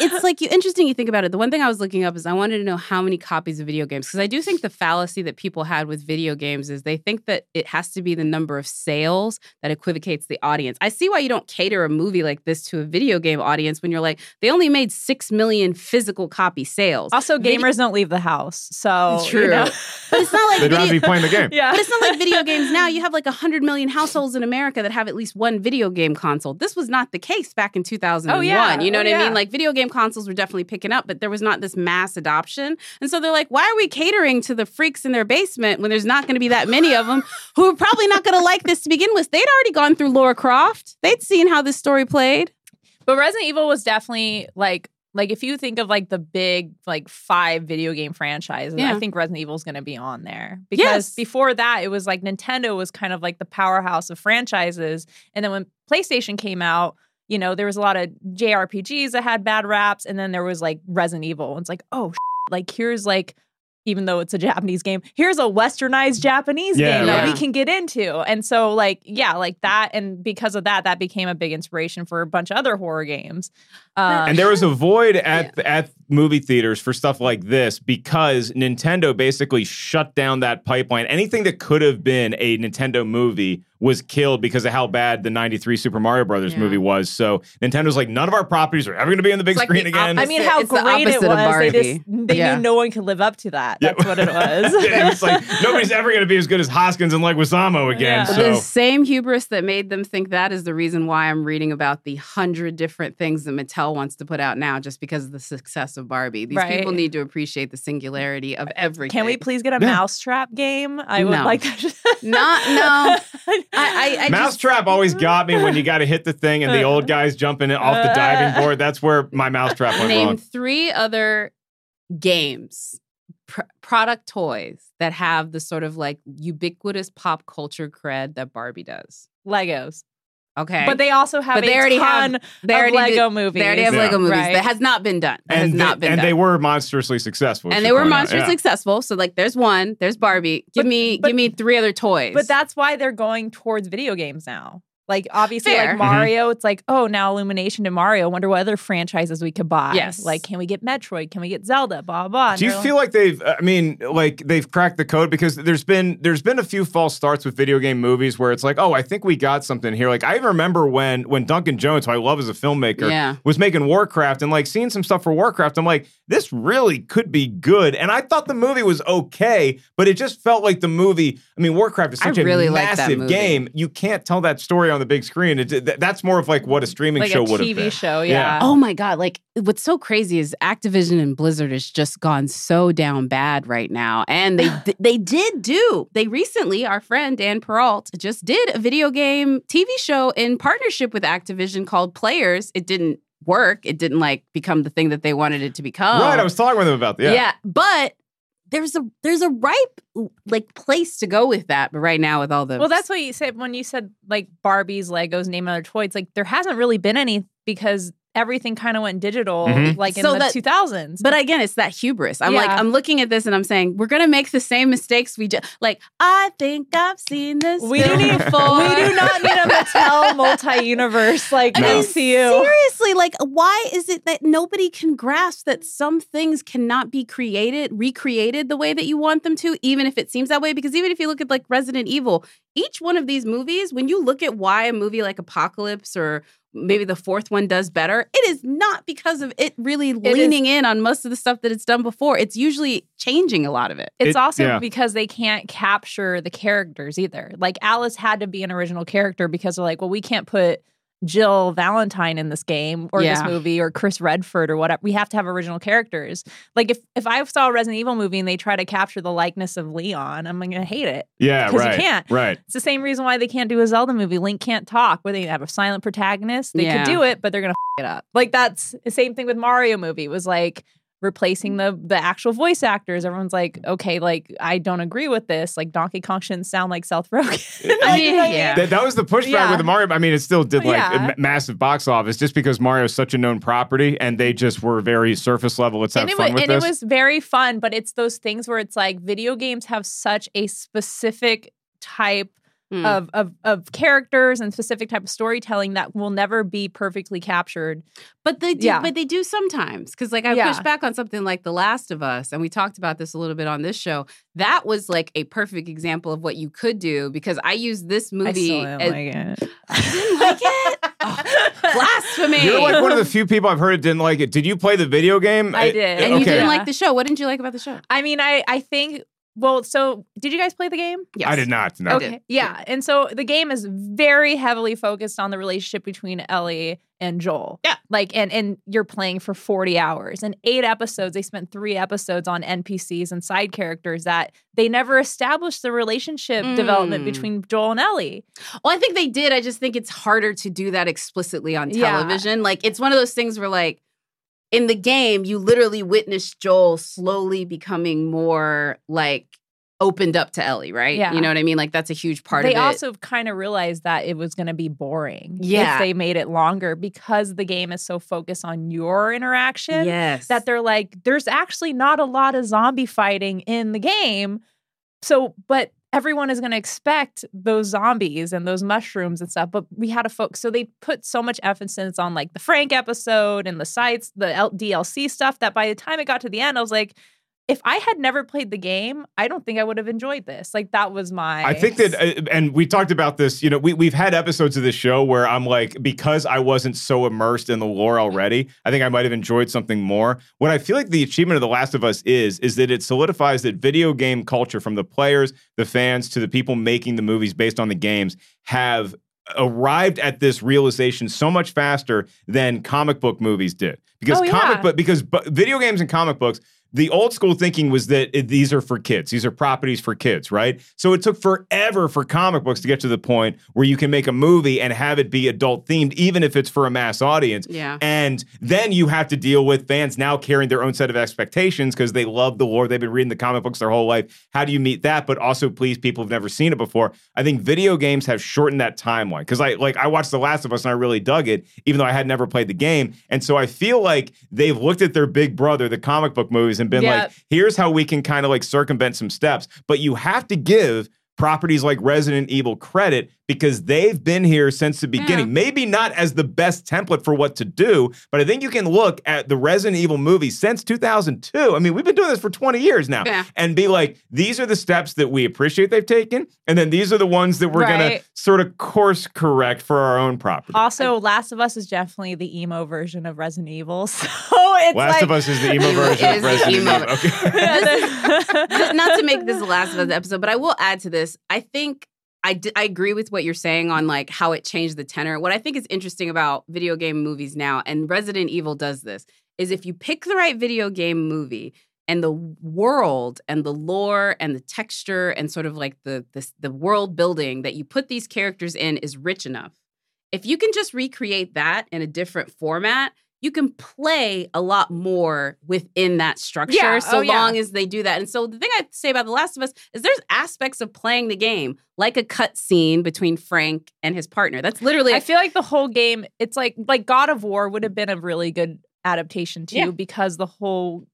it's like you interesting you think about it. The one thing I was looking up is I wanted to know how many copies of video games because I do think the fallacy that people had with video games is they think that it has to be the number of sales that equivocates the audience. I see why you don't cater a movie like this to a video game audience when you're like they only made 6 million physical copy sales. also, Vidi- gamers don't leave the house, so It's true. you know. But it's not like They'd rather video- be playing the game. yeah, But it's not like video games now. You have like 100 million households in America that have at least one video game console. This was not the case back in 2001. Oh, yeah. You know Oh, what I yeah. mean? Like video game consoles were definitely picking up, but there was not this mass adoption. And so they're like, why are we catering to the freaks in their basement when there's not going to be that many of them who are probably not going to like this to begin with? They'd already gone through Lara Croft, they'd seen how this story played. But Resident Evil was definitely like like if you think of like the big like five video game franchises, Yeah. I think Resident Evil is going to be on there because Yes. before that it was like Nintendo was kind of like the powerhouse of franchises, and then when PlayStation came out. You know, there was a lot of JRPGs that had bad raps, and then there was like Resident Evil. It's like, oh, like here's like, even though it's a Japanese game, here's a westernized Japanese Yeah, game that we can get into. And so, like, yeah, like that, and because of that, that became a big inspiration for a bunch of other horror games. Um, And there was a void at at movie theaters for stuff like this because Nintendo basically shut down that pipeline. Anything that could have been a Nintendo movie was killed because of how bad the 93 Super Mario Brothers Yeah. movie was. So Nintendo's like none of our properties are ever going to be on the big It's like screen the again. I mean, how It's great it was. They just Barbie. they Yeah. knew no one could live up to that. Yeah. That's what it was. it was like nobody's ever going to be as good as Hoskins and Leguizamo again. Yeah. So The same hubris that made them think that is the reason why I'm reading about the hundred different things that Mattel wants to put out now, just because of the success of Barbie. These Right. people need to appreciate the singularity of everything. Can we please get a Yeah. mousetrap game? I would No. like that. Not- no. I, I, I just, Mousetrap always got me when you got to hit the thing and the old guys jumping off the diving uh. board. That's where my mousetrap went name wrong. three other games, pr- product toys that have the sort of like ubiquitous pop culture cred that Barbie does. Legos. Okay, But they also have But they already ton have- they of already Lego did- movies. They already have Yeah. Lego movies. Right. That has not been done. That has And, not they, been and done. they were monstrously successful. and they were monstrously Yeah. successful. So like, there's one, there's Barbie. Give But- me, but- give me three other toys. But that's why they're going towards video games now. Like obviously, Fair. like Mario, it's like, oh, now Illumination to Mario. Wonder what other franchises we could buy. Yes. Like, can we get Metroid? Can we get Zelda? Blah blah. blah. And Do you they're feel like they've? Uh, I mean, like they've cracked the code because there's been there's been a few false starts with video game movies where it's like, oh, I think we got something here. Like I remember when when Duncan Jones, who I love as a filmmaker, Yeah. was making Warcraft and like seeing some stuff for Warcraft. I'm like, this really could be good. And I thought the movie was okay, but it just felt like the movie. I mean, Warcraft is I such really a like that massive movie. game. You can't tell that story on the big screen. It, th- that's more of like what a streaming Like show would have TV show, yeah. Oh my god! Like what's so crazy is Activision and Blizzard has just gone so down bad right now, and they they did do they recently. Our friend Dan Perrault just did a video game TV show in partnership with Activision called Players. It didn't work. It didn't like become the thing that they wanted it to become. Right, I was talking with him about that. yeah. but there's a there's a ripe like place to go with that. But right now, with all the Well, that's what you said when you said like Barbies, Legos, name other toys. Like there hasn't really been any because everything kind of went digital, Mhm. like in So the that- two thousands. But again, it's that hubris. I'm like, I'm looking at this and I'm saying, we're gonna make the same mistakes we just like. I think I've seen this. we do need before. we do not need a Mattel multi-universe like No. MCU. Seriously, like, why is it that nobody can grasp that some things cannot be created, recreated the way that you want them to, even if it seems that way? Because even if you look at like Resident Evil, each one of these movies, when you look at why a movie like Apocalypse or maybe the fourth one does better, it is not because of it really is- leaning in on most of the stuff that it's done before. It's usually changing a lot of it. It's It- also yeah. because they can't capture the characters either. Like Alice had to be an original character because they're like, well, we can't put Jill Valentine in this game or this movie or Chris Redfield or whatever. We have to have original characters. Like if if I saw a Resident Evil movie and they try to capture the likeness of Leon, I'm gonna hate it. Yeah, Because you can't. Right. It's the same reason why they can't do a Zelda movie. Link can't talk, where they have a silent protagonist. They Yeah. could do it, but they're gonna f- it up. Like that's the same thing with Mario movie. It was like replacing the the actual voice actors. Everyone's like, mm-hmm. okay, like I don't agree with this. Like Donkey Kong shouldn't sound like Seth Rogen. I mean, yeah. That, that was the pushback Yeah. with the Mario. I mean, it still did like Yeah. a massive box office just because Mario is such a known property and they just were very surface level. Let's have and it, fun wa- with and this. it was very fun, but it's those things where it's like video games have such a specific type Hmm. of, of of characters and specific type of storytelling that will never be perfectly captured. But they do, Yeah. but they do sometimes. Because like I Yeah. push back on something like The Last of Us, and we talked about this a little bit on this show. That was like a perfect example of what you could do because I used this movie. I still didn't as- like it. You didn't like it? Oh, blasphemy! You're like one of the few people I've heard didn't like it. Did you play the video game? I did. and okay. you didn't Yeah. like the show. What didn't you like about the show? I mean, I I think. Well, so did you guys play the game? Yes. I did not. No. Okay. Yeah, and so the game is very heavily focused on the relationship between Ellie and Joel. Yeah. like and and you're playing for 40 hours and eight episodes. They spent three episodes on NPCs and side characters that they never established the relationship development Mm. between Joel and Ellie. Well, I think they did. I just think it's harder to do that explicitly on Yeah. television. Like it's one of those things where like in the game, you literally witness Joel slowly becoming more like opened up to Ellie, right? Yeah. You know what I mean? Like that's a huge part they of it. They also kind of realized that it was going to be boring Yeah. if they made it longer because the game is so focused on your interaction. yes. that they're like, there's actually not a lot of zombie fighting in the game. So, but everyone is going to expect those zombies and those mushrooms and stuff. But we had to focus. So they put so much emphasis on like the Frank episode and the sites, the L- DLC stuff that by the time it got to the end, I was like, if I had never played the game, I don't think I would have enjoyed this. Like that was my. I think that, uh, and we talked about this. You know, we we've had episodes of this show where I'm like, because I wasn't so immersed in the lore already, I think I might have enjoyed something more. What I feel like the achievement of The Last of Us is, is that it solidifies that video game culture, from the players, the fans, to the people making the movies based on the games, have arrived at this realization so much faster than comic book movies did. Because Oh, comic yeah. book, because bu- video games and comic books the old school thinking was that it, these are for kids. These are properties for kids, right? So it took forever for comic books to get to the point where you can make a movie and have it be adult themed, even if it's for a mass audience. Yeah. And then you have to deal with fans now carrying their own set of expectations because they love the lore. They've been reading the comic books their whole life. How do you meet that? But also please people who've never seen it before. I think video games have shortened that timeline because I like I watched The Last of Us and I really dug it, even though I had never played the game. And so I feel like they've looked at their big brother, the comic book movies, and been Yep. like, here's how we can kind of like circumvent some steps. But you have to give properties like Resident Evil credit because they've been here since the beginning. Maybe not as the best template for what to do, but I think you can look at the Resident Evil movies since 2002. I mean, we've been doing this for 20 years now Yeah. and be like, these are the steps that we appreciate they've taken. And then these are the ones that we're going to sort of course correct for our own property. Also, Last of Us is definitely the emo version of Resident Evil. So it's Last like, of Us is the emo version of Resident emo Evil. Okay. Just not to make this the last of Us episode, but I will add to this. I think I, d- I agree with what you're saying on like how it changed the tenor. What I think is interesting about video game movies now, and Resident Evil does this, is if you pick the right video game movie and the world and the lore and the texture and sort of like the the, the world building that you put these characters in is rich enough. If you can just recreate that in a different format, you can play a lot more within that structure Yeah, oh, so oh, yeah. long as they do that. And so the thing I say about The Last of Us is there's aspects of playing the game, like a cut scene between Frank and his partner. That's literally I feel like the whole game, it's like like God of War would have been a really good adaptation too, Yeah. because the whole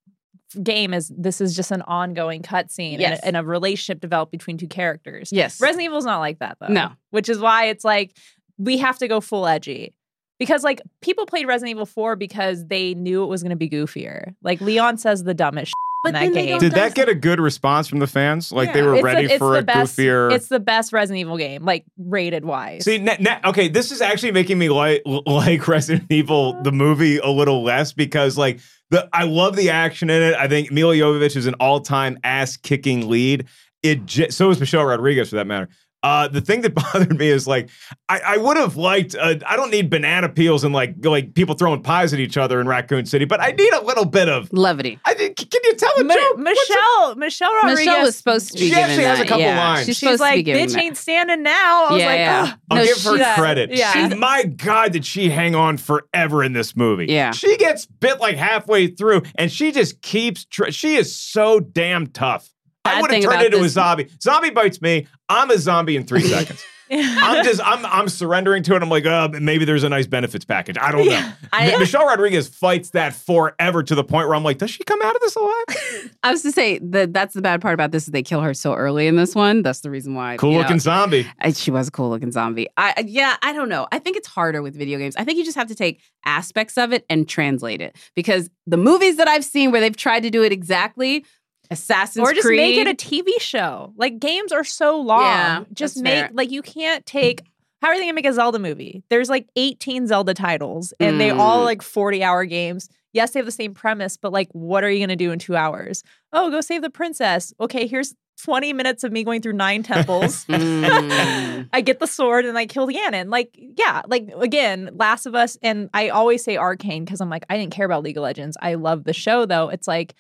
game is this is just an ongoing cutscene and, Yes. a, and a relationship developed between two characters. Yes. Resident Evil's not like that though. No. Which is why it's like we have to go full edgy. Because like people played Resident Evil 4 because they knew it was going to be goofier. Like Leon says the dumbest shit But in that then game. Did that get a good response from the fans? Like they were It's ready it's for the a best- goofier. It's the best Resident Evil game, like rated wise. See, na- na- okay, this is actually making me like like Resident Evil the movie a little less because like the I love the action in it. I think Milla Jovovich is an all time ass kicking lead. It j- so is Michelle Rodriguez for that matter. Uh, the thing that bothered me is like I, I would have liked. Uh, I don't need banana peels and like like people throwing pies at each other in Raccoon City, but I need a little bit of. levity. I think, can you tell a Mi- joke? What's a- Michelle, Michelle Rodriguez. Michelle was supposed to be She given actually has that. a couple yeah. lines. She's She's supposed to be like, bitch that. ain't standing now. I was Yeah, like, yeah. "Ugh." I'll No, give her she- credit. yeah. She, my God, did she hang on forever in this movie? Yeah. She gets bit like halfway through, and she just keeps. Tr- she is so damn tough. I would have turned into a zombie. Zombie bites me. I'm a zombie in three seconds. I'm just. I'm. I'm surrendering to it. I'm like, oh, maybe there's a nice benefits package. I don't know. I- Michelle Rodriguez fights that forever to the point where I'm like, does she come out of this alive? I was to say that that's the bad part about this is they kill her so early in this one. That's the reason why. Cool you know, looking zombie. I- she was a cool looking zombie. I- yeah, I don't know. I think it's harder with video games. I think you just have to take aspects of it and translate it because the movies that I've seen where they've tried to do it exactly, Assassin's Creed. or just Creed, make it a TV show. Like games are so long. Yeah, just make fair. like you can't take. How are they gonna make a Zelda movie? There's like 18 Zelda titles, and they all Mm. like 40 hour games. Yes, they have the same premise, but like, what are you gonna do in two hours? Oh, go save the princess. Okay, here's 20 minutes of me going through nine temples. Mm. I get the sword and I kill the Ganon. Like, yeah, like again, Last of Us, and I always say Arcane because I'm like, I didn't care about League of Legends. I love the show though. It's like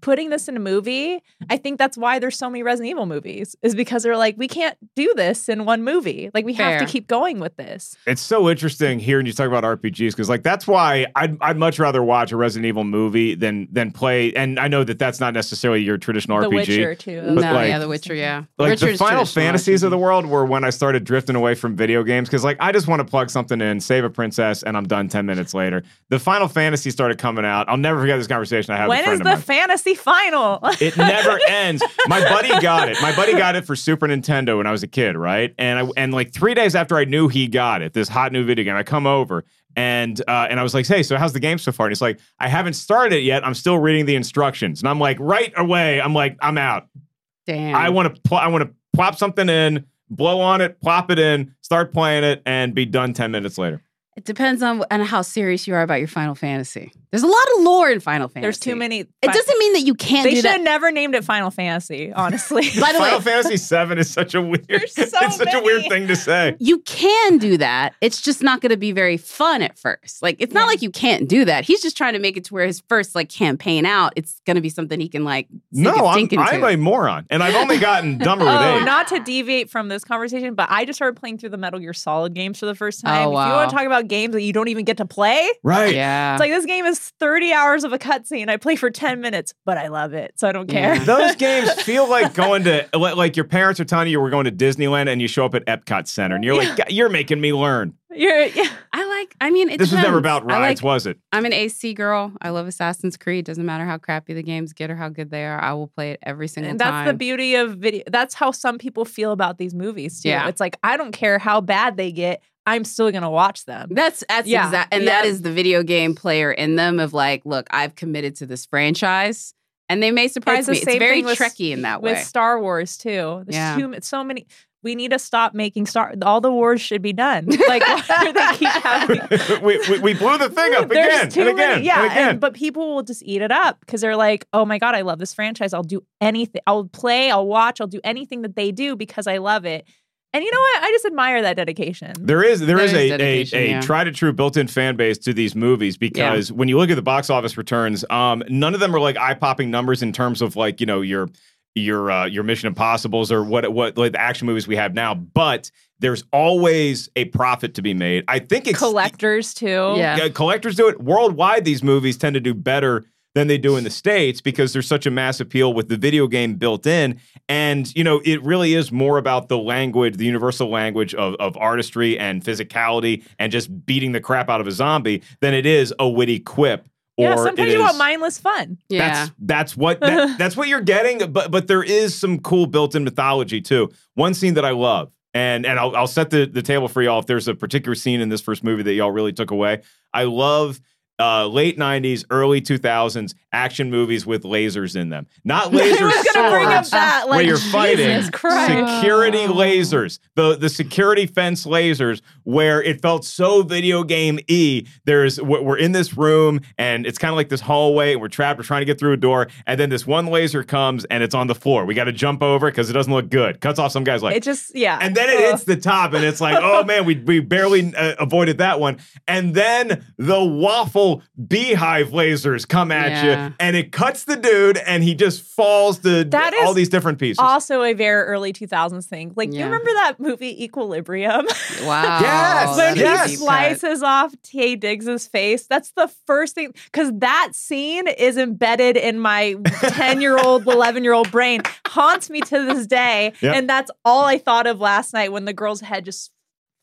putting this in a movie. I think that's why there's so many Resident Evil movies, is because they're like, we can't do this in one movie. Like, we have to keep going with this. It's so interesting hearing you talk about RPGs because, like, that's why I'd, I'd much rather watch a Resident Evil movie than than play. And I know that that's not necessarily your traditional The RPG. The Witcher too. But, no, like- yeah, The Witcher, yeah. Like Witcher's the Final traditional Fantasies of the world were when I started drifting away from video games because, like, I just want to plug something in, save a princess, and I'm done ten minutes later. The Final Fantasy started coming out. I'll never forget this conversation I had with a friend is of the mine. fantasy final? It never ends. My buddy got it. My buddy got it for Super Nintendo when I was a kid, right? And I and like three days after I knew he got it, this hot new video game, I come over and uh, and I was like, "Hey, so how's the game so far?" And he's like, "I haven't started it yet. I'm still reading the instructions." And I'm like, right away, I'm like, "I'm out. Damn. I want to pl- I want to plop something in, blow on it, plop it in, start playing it, and be done ten minutes later." It depends on on how serious you are about your Final Fantasy. There's a lot of lore in Final Fantasy. There's too many. It doesn't mean that you can't They do should that. have never named it Final Fantasy, honestly. By the way, Final Fantasy Seven is such a weird. There's so it's such a weird thing to say. you can do that. It's just not going to be very fun at first. Like it's not like you can't do that. He's just trying to make it to where his first like campaign out, it's going to be something he can like No, his I'm, into. I'm a moron, and I've only gotten dumber with Oh, age. not to deviate from this conversation, but I just started playing through the Metal Gear Solid games for the first time. Oh, wow. If you want to talk about games that you don't even get to play, right. yeah. it's like this game is 30 hours of a cutscene. I play for 10 minutes, but I love it, so I don't care. Yeah. Those games feel like going to like like your parents are telling you we're going to Disneyland and you show up at Epcot Center and you're like "God, you're making me learn. You're, yeah. I like. I mean, it this was never about I rides, like- was it? I'm an AC girl. I love Assassin's Creed. Doesn't matter how crappy the games get or how good they are. I will play it every single And time. that's the beauty of video. That's how some people feel about these movies too. Yeah. It's like I don't care how bad they get, I'm still gonna watch them. That's that's Yeah, exact, and that yeah. is the video game player in them of like, look, I've committed to this franchise, and they may surprise the me. It's very thing with- Trekky in that with. Star Wars too. There's Yeah. too, so many. We need to stop making Star. All the wars should be done. Like why do they keep having? we, we, we blew the thing up again too and again many, yeah. and again. and- but people will just eat it up because they're like, "Oh my god, I love this franchise. I'll do anything. I'll play. I'll watch. I'll do anything that they do because I love it." And you know what? I just admire that dedication. There is there There is, is a, dedication, a, a yeah. tried and true built-in fan base to these movies because when you look at the box office returns, um, none of them are like eye-popping numbers in terms of like you know your your uh, your Mission Impossibles or what what like the action movies we have now, but there's always a profit to be made. I think it's Collectors too. Yeah. yeah, collectors do it worldwide. These movies tend to do better than they do in the states because there's such a mass appeal with the video game built in, and you know it really is more about the language, the universal language of of artistry and physicality, and just beating the crap out of a zombie than it is a witty quip. Or Yeah, sometimes it you want mindless fun. Yeah. that's that's what that, that's what you're getting. But but there is some cool built-in mythology too. One scene that I love, and and I'll, I'll set the the table for y'all if there's a particular scene in this first movie that y'all really took away. I love. Uh, late '90s, early 2000s action movies with lasers in them. Not laser I was gonna bring up swords that. where you're fighting. Christ. Security lasers, the the security fence lasers, where it felt so video game e. There's we're we're in this room and it's kind of like this hallway, and we're trapped. We're trying to get through a door, and then this one laser comes and it's on the floor. We got to jump over because it doesn't look good. Cuts off some guy's leg. It just yeah. And then it Ugh. hits the top, and it's like, oh man, we we barely uh, avoided that one. And then the waffle beehive lasers come at Yeah. you, and it cuts the dude, and he just falls to That all is these different pieces. also a very early 2000s thing. Like, you remember that movie Equilibrium? Wow. Yes, when yes. he slices off Taye Diggs's face, that's the first thing because that scene is embedded in my 10 year old, 11 year old brain, haunts me to this day. Yep. And that's all I thought of last night when the girl's head just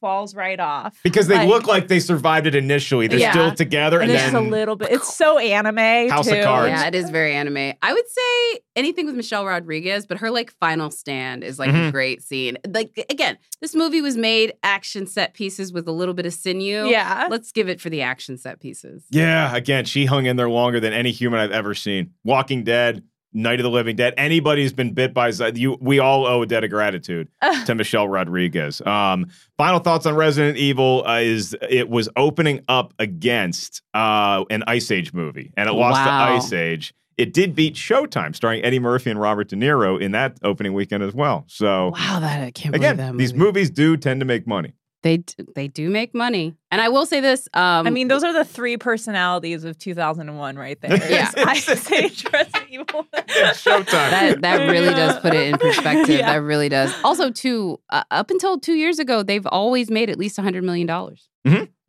falls right off. Because they Like- look like they survived it initially. They're Yeah. still together, And and, it's just then a little bit, it's so anime. House of too. Cards. Yeah, it is very anime. I would say anything with Michelle Rodriguez, but her like final stand is like Mhm. a great scene. Like again, this movie was made action set pieces with a little bit of sinew. Yeah. Let's give it for the action set pieces. yeah, again, she hung in there longer than any human I've ever seen. Walking Dead, Night of the Living Dead. Anybody who's been bit by you, we all owe a debt of gratitude to Michelle Rodriguez. Um, final thoughts on Resident Evil uh, is it was opening up against uh, an Ice Age movie, and it lost Wow. to Ice Age. It did beat Showtime, starring Eddie Murphy and Robert De Niro in that opening weekend as well. So Wow, that I can't again, believe that these movies do tend to make money. They they do make money, and I will say this. Um, I mean, those are the three personalities of 2001 right there. Yeah. I say Resident Evil. Showtime. that that really does put it in perspective. Yeah. That really does. Also, too, uh, up until two years ago, they've always made at least hundred million dollars.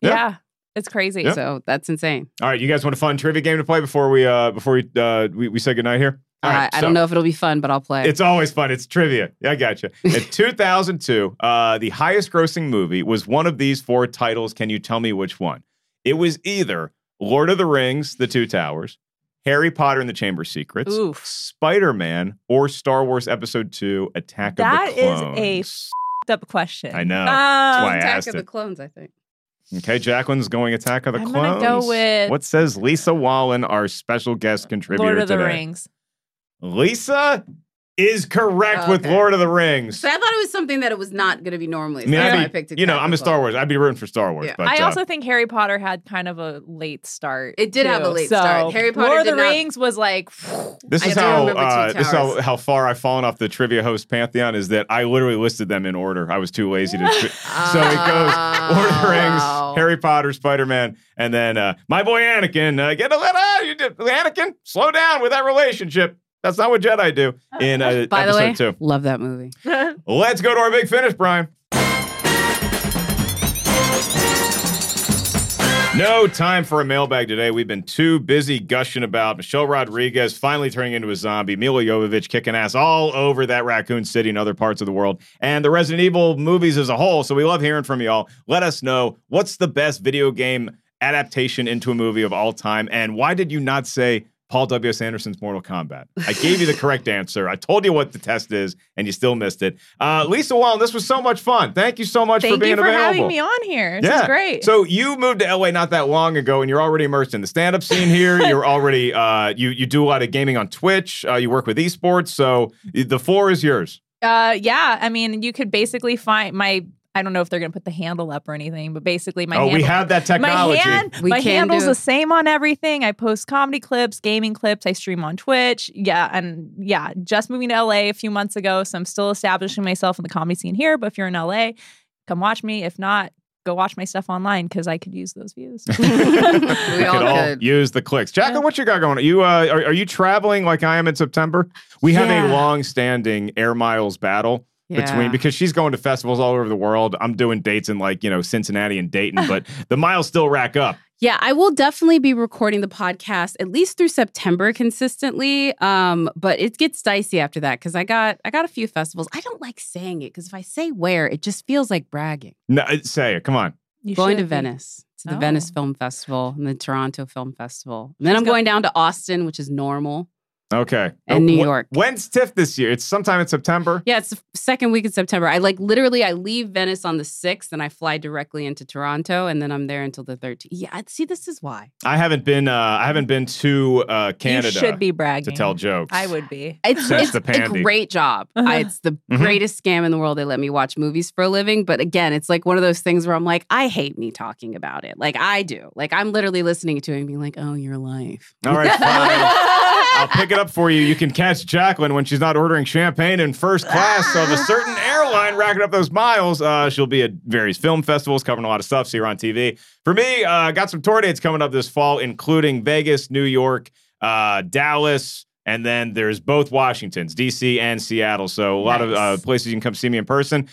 Yeah. It's crazy. Yeah. So that's insane. All right, you guys want a fun trivia game to play before we uh before we uh we, we say goodnight here? All Uh, right, I so- don't know if it'll be fun, but I'll play. It's always fun. It's trivia. Yeah, I got you. In 2002, uh, the highest grossing movie was one of these four titles. Can you tell me which one? It was either Lord of the Rings, The Two Towers, Harry Potter and the Chamber of Secrets, Oof. Spider Man, or Star Wars Episode 2 Attack That of the Clones. That is a f***ed up question. I know. That's Um, why I Attack asked of it. the Clones, I think. Okay, Jacqueline's going Attack of the I'm Clones. gonna go with- what says Lisa Wallen, our special guest contributor Lord of the today? Rings. Lisa is correct Oh, with. Lord of the Rings. So I thought it was something that it was not going to be normally. I mean, I'd why be- I picked you know, I'm a Star Wars. I'd be rooting for Star Wars. Yeah. But I uh, also think Harry Potter had kind of a late start. It did have a late So, start. Harry Potter Lord of the not- Rings was like, this is how uh, this is how, how far I've fallen off the trivia host pantheon. Is that I literally listed them in order. I was too lazy to. tri- so it goes Lord of the Rings, Oh. Harry Potter, Spider Man, and then uh, my boy Anakin. Uh, get a little, you did, Anakin, slow down with that relationship. That's not what Jedi do in uh, By the way, two. love that movie. Let's go to our big finish, Brian. No time for a mailbag today. We've been too busy gushing about Michelle Rodriguez finally turning into a zombie, Milla Jovovich kicking ass all over that Raccoon City and other parts of the world, and the Resident Evil movies as a whole. So we love hearing from y'all. Let us know what's the best video game adaptation into a movie of all time, and why did you not say Paul W.S. Anderson's Mortal Kombat? I gave you the correct answer. I told you what the test is, and you still missed it. Uh, Lisa Wallen, this was so much fun. Thank you so much for thank being you for available. having me on here. This is great. So you moved to LA not that long ago, and you're already immersed in the stand-up scene here. You're already uh, you you do a lot of gaming on Twitch. Uh, you work with esports, so the floor is yours. Uh, yeah, I mean, you could basically find my I don't know if they're gonna put the handle up or anything, but basically my oh, handle, we have that technology. my hand, We my handle's the same on everything. I post comedy clips, gaming clips. I stream on Twitch. Yeah, and yeah, just moving to LA a few months ago, so I'm still establishing myself in the comedy scene here. But if you're in LA, come watch me. If not, go watch my stuff online because I could use those views. we all Could all use the clicks. Jacqueline, what you got going on? You uh, are, are you traveling like I am in September? We have Yeah. a long-standing air miles battle Yeah. between because she's going to festivals all over the world. I'm doing dates in like you know Cincinnati and Dayton, but the miles still rack up. Yeah, I will definitely be recording the podcast at least through September consistently. Um, but it gets dicey after that because I got I got a few festivals. I don't like saying it because if I say where, it just feels like bragging. No, uh, say it. Come on. You going to be. Venice to the Oh. Venice Film Festival and the Toronto Film Festival. And then She's I'm go- going down to Austin, which is normal. Okay. And New Wh- York. When's TIFF this year? It's sometime in September. Yeah, it's the second week in September. I like literally I leave Venice on the 6th and I fly directly into Toronto and then I'm there until the 13th. Yeah, see this is why. I haven't been. Uh, I haven't been to uh, Canada. You should be bragging to tell jokes. I would be. It's, it's a great job. I, it's the Mhm. greatest scam in the world. They let me watch movies for a living. But again, it's like one of those things where I'm like, I hate me talking about it. Like I do. Like I'm literally listening to it and being like, oh, your life. All right, fine. I'll pick it up for you. You can catch Jacqueline when she's not ordering champagne in first class of a certain airline, racking up those miles. Uh, she'll be at various film festivals, covering a lot of stuff. See her on TV. For me, uh, got some tour dates coming up this fall, including Vegas, New York, uh, Dallas, and then there's both Washingtons, DC and Seattle. So a lot of uh, places you can come see me in person.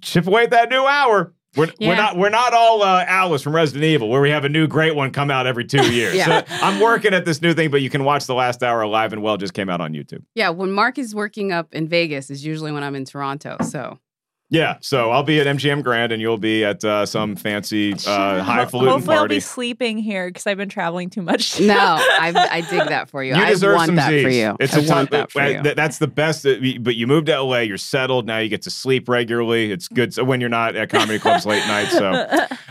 Chip away at that new hour. We're, we're not we're not all uh, Alice from Resident Evil, where we have a new great one come out every two years. Yeah. So I'm working at this new thing, but you can watch the last hour live and well just came out on YouTube. Yeah, when Mark is working up in Vegas is usually when I'm in Toronto. So Yeah, so I'll be at MGM Grand and you'll be at uh, some fancy uh, Ho- highfalutin Hopefully, I'll be sleeping here because I've been traveling too much. no, I, I dig that for you. You I deserve want some that Z's. for you. It's I a want ton- that for you. That's the best. that But you moved to LA, you're settled now. You get to sleep regularly. It's good so when you're not at comedy clubs late night. So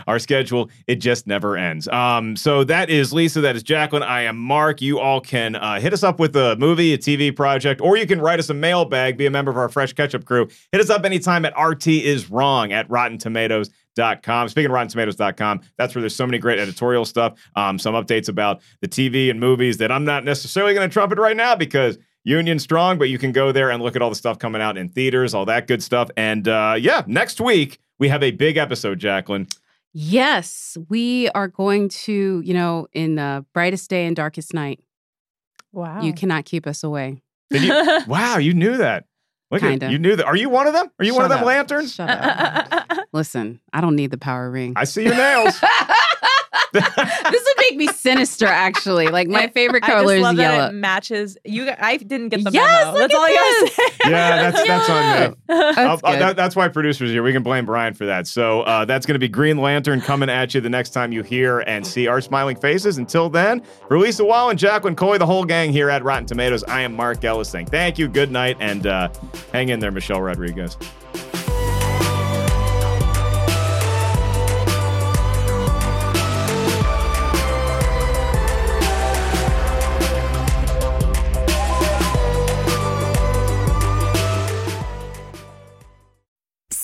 our schedule it just never ends. Um, so that is Lisa. That is Jacqueline. I am Mark. You all can uh, hit us up with a movie, a TV project, or you can write us a mailbag. Be a member of our Fresh Ketchup crew. Hit us up anytime at RT is wrong at Rotten Tomatoes. Dot com. Speaking of RottenTomatoes.com, that's where there's so many great editorial stuff, um, some updates about the TV and movies that I'm not necessarily going to trumpet right now because Union strong, but you can go there and look at all the stuff coming out in theaters, all that good stuff. And uh, yeah, next week we have a big episode, Jacqueline. Yes, we are going to, you know, in the brightest day and darkest night. wow. You cannot keep us away. You, wow, you knew that. Look Kinda. at you knew that. Are you one of them? Are you one of them up. lanterns? Shut up. Listen, I don't need the power ring. I see your nails. this would make me sinister, actually. Like my favorite I just color is that yellow. it matches. You, I didn't get the Yes, memo. look That's at all I gotta say. yeah, that's that's on me. That's I'll- I'll- good. that- that's why producers here. We can blame Brian for that. So uh, that's going to be Green Lantern coming at you the next time you hear and see our smiling faces. Until then, for Lisa Wallen Jacqueline Coley, the whole gang here at Rotten Tomatoes, I am Mark Ellis saying thank you, good night, and uh, hang in there, Michelle Rodriguez.